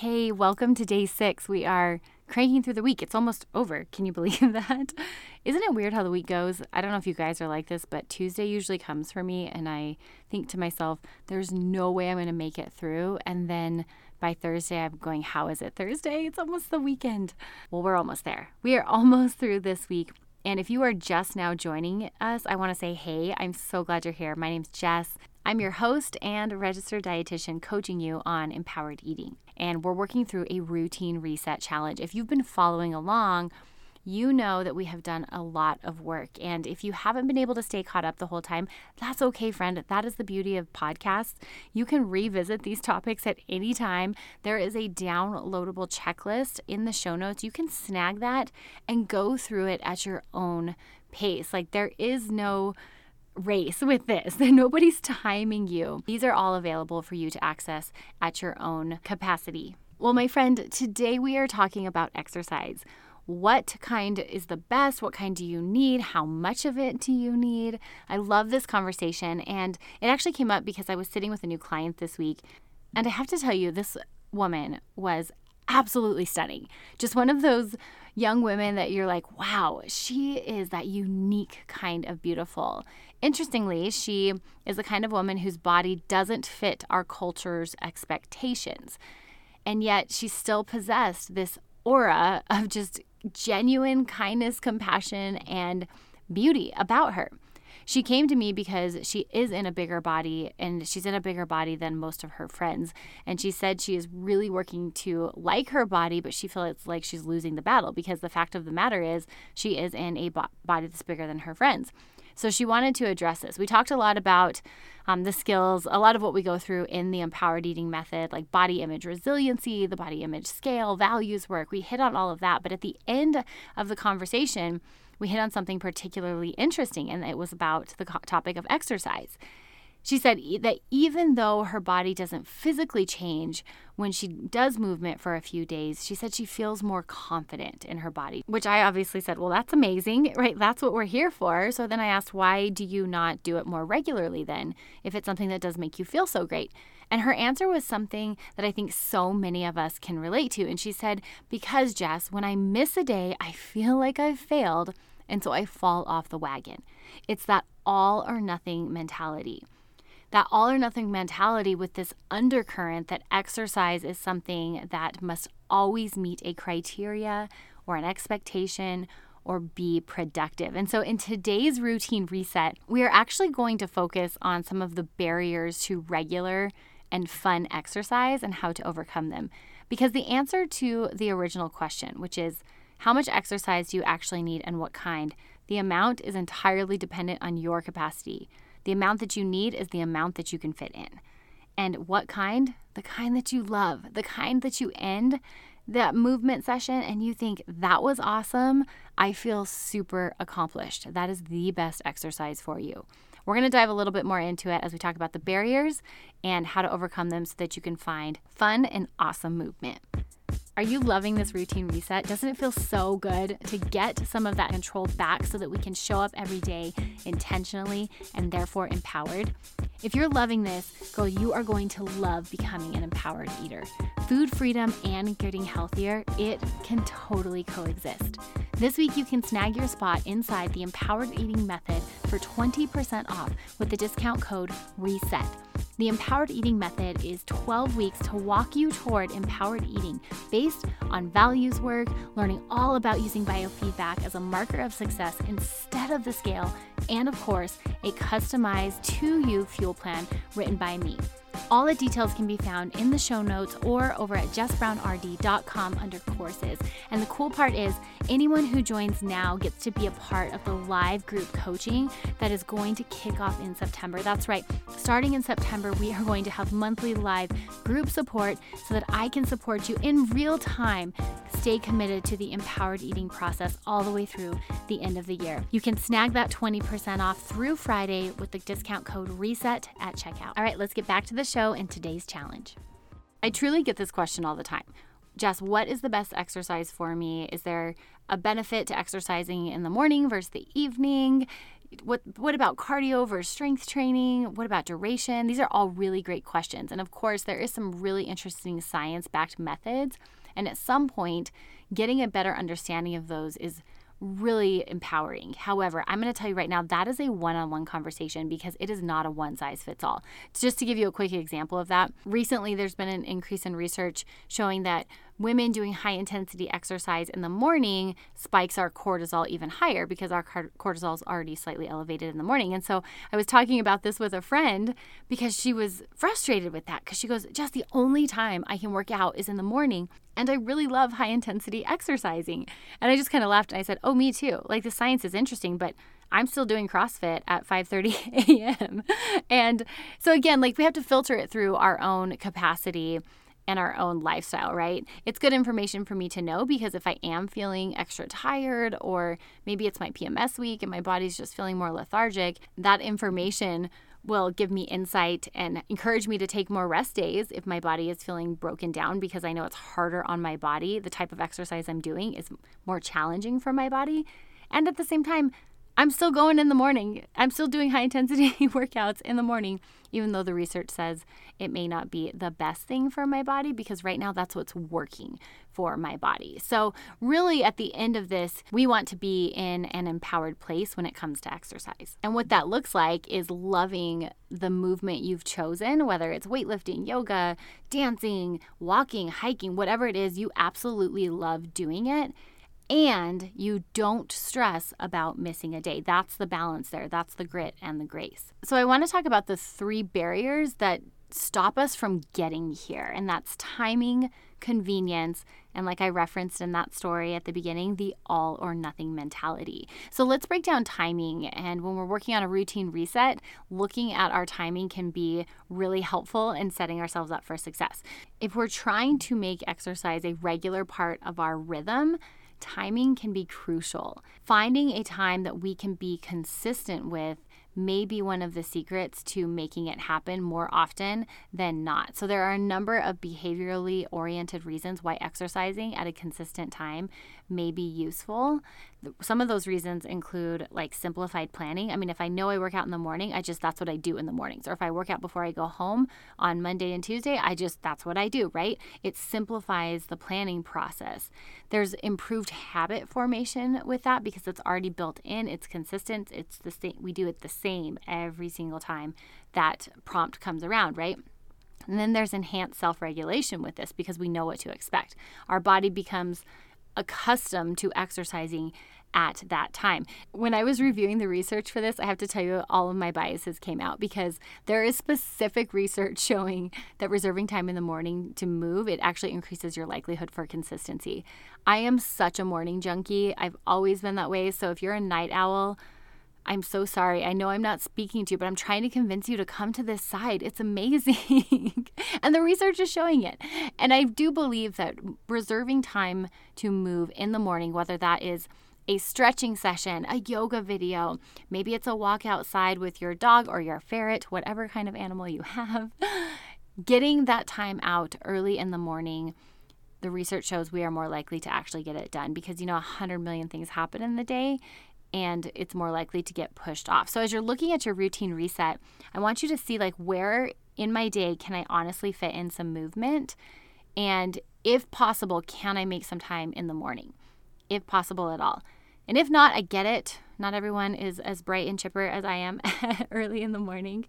Hey, welcome to day six. We are cranking through the week. It's almost over. Can you believe that? Isn't it weird how the week goes? I don't know if you guys are like this, but Tuesday usually comes for me, and I think to myself, there's no way I'm going to make it through. And then by Thursday, I'm going, How is it Thursday? It's almost the weekend. Well, we're almost there. We are almost through this week. And if you are just now joining us, I want to say, hey, I'm so glad you're here. My name's Jess. I'm your host and registered dietitian coaching you on empowered eating. And we're working through a routine reset challenge. If you've been following along, you know that we have done a lot of work. And if you haven't been able to stay caught up the whole time, that's okay, friend. That is the beauty of podcasts. You can revisit these topics at any time. There is a downloadable checklist in the show notes. You can snag that and go through it at your own pace. Like there is no race with this. Nobody's timing you. These are all available for you to access at your own capacity. Well, my friend, today we are talking about exercise what kind is the best? What kind do you need? How much of it do you need? I love this conversation. And it actually came up because I was sitting with a new client this week. And I have to tell you, this woman was absolutely stunning. Just one of those young women that you're like, wow, she is that unique kind of beautiful. Interestingly, she is the kind of woman whose body doesn't fit our culture's expectations. And yet she still possessed this aura of just genuine kindness, compassion, and beauty about her. She came to me because she is in a bigger body and she's in a bigger body than most of her friends. And she said she is really working to like her body, but she feels like she's losing the battle because the fact of the matter is she is in a body that's bigger than her friends. So she wanted to address this. We talked a lot about um, the skills, a lot of what we go through in the empowered eating method, like body image resiliency, the body image scale, values work. We hit on all of that. But at the end of the conversation, we hit on something particularly interesting, and it was about the topic of exercise. She said that even though her body doesn't physically change when she does movement for a few days, she said she feels more confident in her body, which I obviously said, Well, that's amazing, right? That's what we're here for. So then I asked, Why do you not do it more regularly then, if it's something that does make you feel so great? And her answer was something that I think so many of us can relate to. And she said, Because, Jess, when I miss a day, I feel like I've failed. And so I fall off the wagon. It's that all or nothing mentality that all or nothing mentality with this undercurrent that exercise is something that must always meet a criteria or an expectation or be productive. And so in today's routine reset, we are actually going to focus on some of the barriers to regular and fun exercise and how to overcome them. Because the answer to the original question, which is how much exercise do you actually need and what kind, the amount is entirely dependent on your capacity. The amount that you need is the amount that you can fit in. And what kind? The kind that you love, the kind that you end that movement session and you think that was awesome. I feel super accomplished. That is the best exercise for you. We're going to dive a little bit more into it as we talk about the barriers and how to overcome them so that you can find fun and awesome movement. Are you loving this routine reset? Doesn't it feel so good to get some of that control back so that we can show up every day intentionally and therefore empowered? If you're loving this, girl, you are going to love becoming an empowered eater. Food freedom and getting healthier, it can totally coexist. This week, you can snag your spot inside the Empowered Eating Method for 20% off with the discount code RESET. The Empowered Eating Method is 12 weeks to walk you toward empowered eating based on values work, learning all about using biofeedback as a marker of success instead of the scale, and of course, a customized to you fuel plan written by me. All the details can be found in the show notes or over at jessbrownrd.com under courses. And the cool part is, anyone who joins now gets to be a part of the live group coaching that is going to kick off in September. That's right, starting in September, we are going to have monthly live group support so that I can support you in real time. Stay committed to the empowered eating process all the way through the end of the year. You can snag that 20% off through Friday with the discount code RESET at checkout. All right, let's get back to the show and today's challenge. I truly get this question all the time. Jess, what is the best exercise for me? Is there a benefit to exercising in the morning versus the evening? What what about cardio versus strength training? What about duration? These are all really great questions. And of course, there is some really interesting science-backed methods. And at some point, getting a better understanding of those is really empowering. However, I'm going to tell you right now that is a one on one conversation because it is not a one size fits all. Just to give you a quick example of that, recently there's been an increase in research showing that women doing high intensity exercise in the morning spikes our cortisol even higher because our cortisol is already slightly elevated in the morning. And so I was talking about this with a friend because she was frustrated with that because she goes, Jess, the only time I can work out is in the morning. And I really love high intensity exercising. And I just kind of laughed and I said, Oh, me too. Like the science is interesting, but I'm still doing CrossFit at 5:30 a.m. and so again, like we have to filter it through our own capacity and our own lifestyle, right? It's good information for me to know because if I am feeling extra tired or maybe it's my PMS week and my body's just feeling more lethargic, that information will give me insight and encourage me to take more rest days if my body is feeling broken down because I know it's harder on my body. The type of exercise I'm doing is more challenging for my body. And at the same time, I'm still going in the morning. I'm still doing high intensity workouts in the morning, even though the research says it may not be the best thing for my body because right now that's what's working for my body. So, really, at the end of this, we want to be in an empowered place when it comes to exercise. And what that looks like is loving the movement you've chosen, whether it's weightlifting, yoga, dancing, walking, hiking, whatever it is, you absolutely love doing it and you don't stress about missing a day. That's the balance there. That's the grit and the grace. So, I want to talk about the three barriers that stop us from getting here, and that's timing, convenience, and like I referenced in that story at the beginning, the all or nothing mentality. So let's break down timing. And when we're working on a routine reset, looking at our timing can be really helpful in setting ourselves up for success. If we're trying to make exercise a regular part of our rhythm, timing can be crucial. Finding a time that we can be consistent with may be one of the secrets to making it happen more often than not. So, there are a number of behaviorally oriented reasons why exercising at a consistent time may be useful. Some of those reasons include like simplified planning. I mean, if I know I work out in the morning, I just that's what I do in the mornings. Or if I work out before I go home on Monday and Tuesday, I just that's what I do, right? It simplifies the planning process. There's improved habit formation with that because it's already built in, it's consistent, it's the same we do it the same every single time that prompt comes around, right? And then there's enhanced self regulation with this because we know what to expect. Our body becomes accustomed to exercising at that time. When I was reviewing the research for this, I have to tell you all of my biases came out because there is specific research showing that reserving time in the morning to move, it actually increases your likelihood for consistency. I am such a morning junkie. I've always been that way. So if you're a night owl, I'm so sorry. I know I'm not speaking to you, but I'm trying to convince you to come to this side. It's amazing. and the research is showing it. And I do believe that reserving time to move in the morning, whether that is a stretching session, a yoga video, maybe it's a walk outside with your dog or your ferret, whatever kind of animal you have, getting that time out early in the morning the research shows we are more likely to actually get it done because you know 100 million things happen in the day and it's more likely to get pushed off. So as you're looking at your routine reset, I want you to see like where in my day can I honestly fit in some movement and if possible, can I make some time in the morning? If possible at all. And if not, I get it. Not everyone is as bright and chipper as I am early in the morning.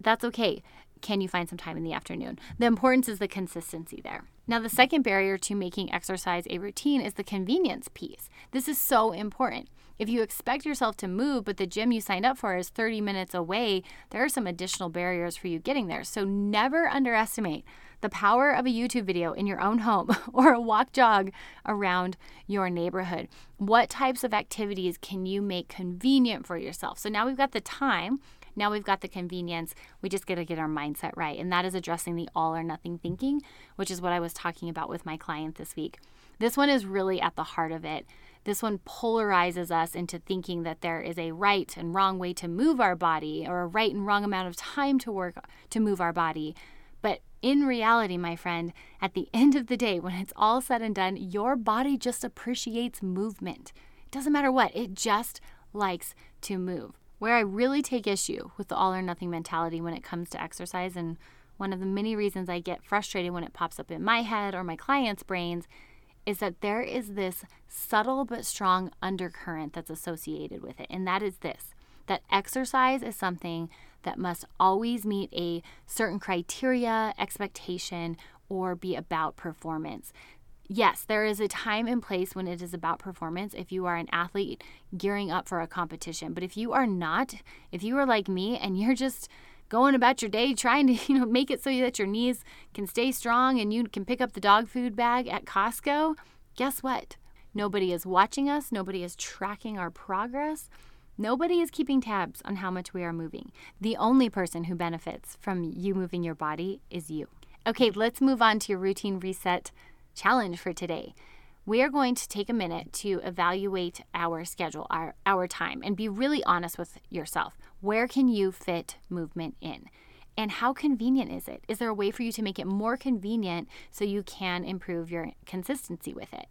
That's okay. Can you find some time in the afternoon? The importance is the consistency there. Now, the second barrier to making exercise a routine is the convenience piece. This is so important. If you expect yourself to move, but the gym you signed up for is 30 minutes away, there are some additional barriers for you getting there. So never underestimate the power of a YouTube video in your own home or a walk jog around your neighborhood. What types of activities can you make convenient for yourself? So now we've got the time. Now we've got the convenience. We just got to get our mindset right. And that is addressing the all or nothing thinking, which is what I was talking about with my client this week. This one is really at the heart of it. This one polarizes us into thinking that there is a right and wrong way to move our body or a right and wrong amount of time to work to move our body. But in reality, my friend, at the end of the day, when it's all said and done, your body just appreciates movement. It doesn't matter what, it just likes to move. Where I really take issue with the all or nothing mentality when it comes to exercise, and one of the many reasons I get frustrated when it pops up in my head or my clients' brains, is that there is this subtle but strong undercurrent that's associated with it. And that is this that exercise is something that must always meet a certain criteria, expectation, or be about performance. Yes, there is a time and place when it is about performance if you are an athlete gearing up for a competition. But if you are not, if you are like me and you're just going about your day trying to, you know, make it so that your knees can stay strong and you can pick up the dog food bag at Costco, guess what? Nobody is watching us, nobody is tracking our progress. Nobody is keeping tabs on how much we are moving. The only person who benefits from you moving your body is you. Okay, let's move on to your routine reset challenge for today. We are going to take a minute to evaluate our schedule, our, our time, and be really honest with yourself. Where can you fit movement in? And how convenient is it? Is there a way for you to make it more convenient so you can improve your consistency with it?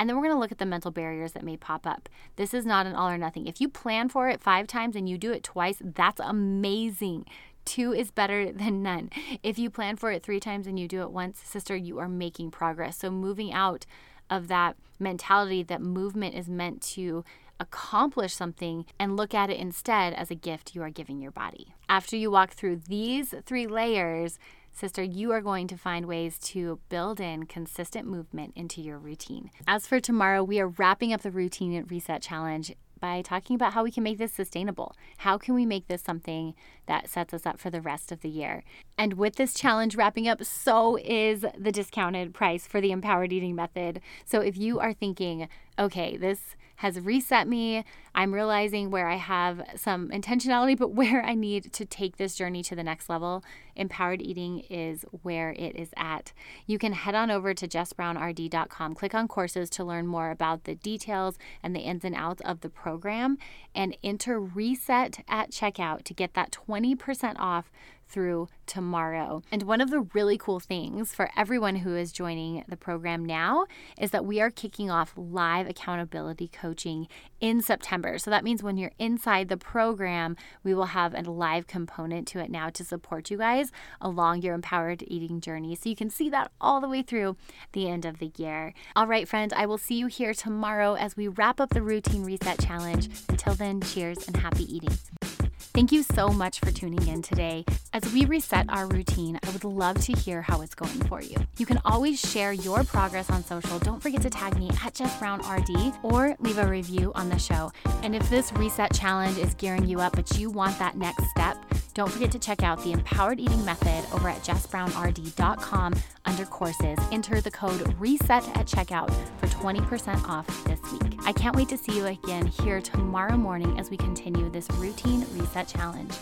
And then we're going to look at the mental barriers that may pop up. This is not an all or nothing. If you plan for it five times and you do it twice, that's amazing. Two is better than none. If you plan for it three times and you do it once, sister, you are making progress. So moving out of that mentality that movement is meant to accomplish something and look at it instead as a gift you are giving your body. After you walk through these three layers, sister, you are going to find ways to build in consistent movement into your routine. As for tomorrow, we are wrapping up the routine reset challenge by talking about how we can make this sustainable. How can we make this something that sets us up for the rest of the year? And with this challenge wrapping up, so is the discounted price for the empowered eating method. So if you are thinking, okay, this has reset me. I'm realizing where I have some intentionality, but where I need to take this journey to the next level. Empowered eating is where it is at. You can head on over to jessbrownrd.com, click on courses to learn more about the details and the ins and outs of the program, and enter reset at checkout to get that 20% off through tomorrow. And one of the really cool things for everyone who is joining the program now is that we are kicking off live accountability coaching in September. So that means when you're inside the program, we will have a live component to it now to support you guys along your empowered eating journey. So you can see that all the way through the end of the year. All right, friends, I will see you here tomorrow as we wrap up the routine reset challenge. Until then, cheers and happy eating. Thank you so much for tuning in today. As we reset our routine, I would love to hear how it's going for you. You can always share your progress on social. Don't forget to tag me at Jess Brown RD or leave a review on the show. And if this reset challenge is gearing you up, but you want that next step, don't forget to check out the Empowered Eating Method over at jessbrownrd.com under courses. Enter the code RESET at checkout for 20% off this week. I can't wait to see you again here tomorrow morning as we continue this routine reset challenge.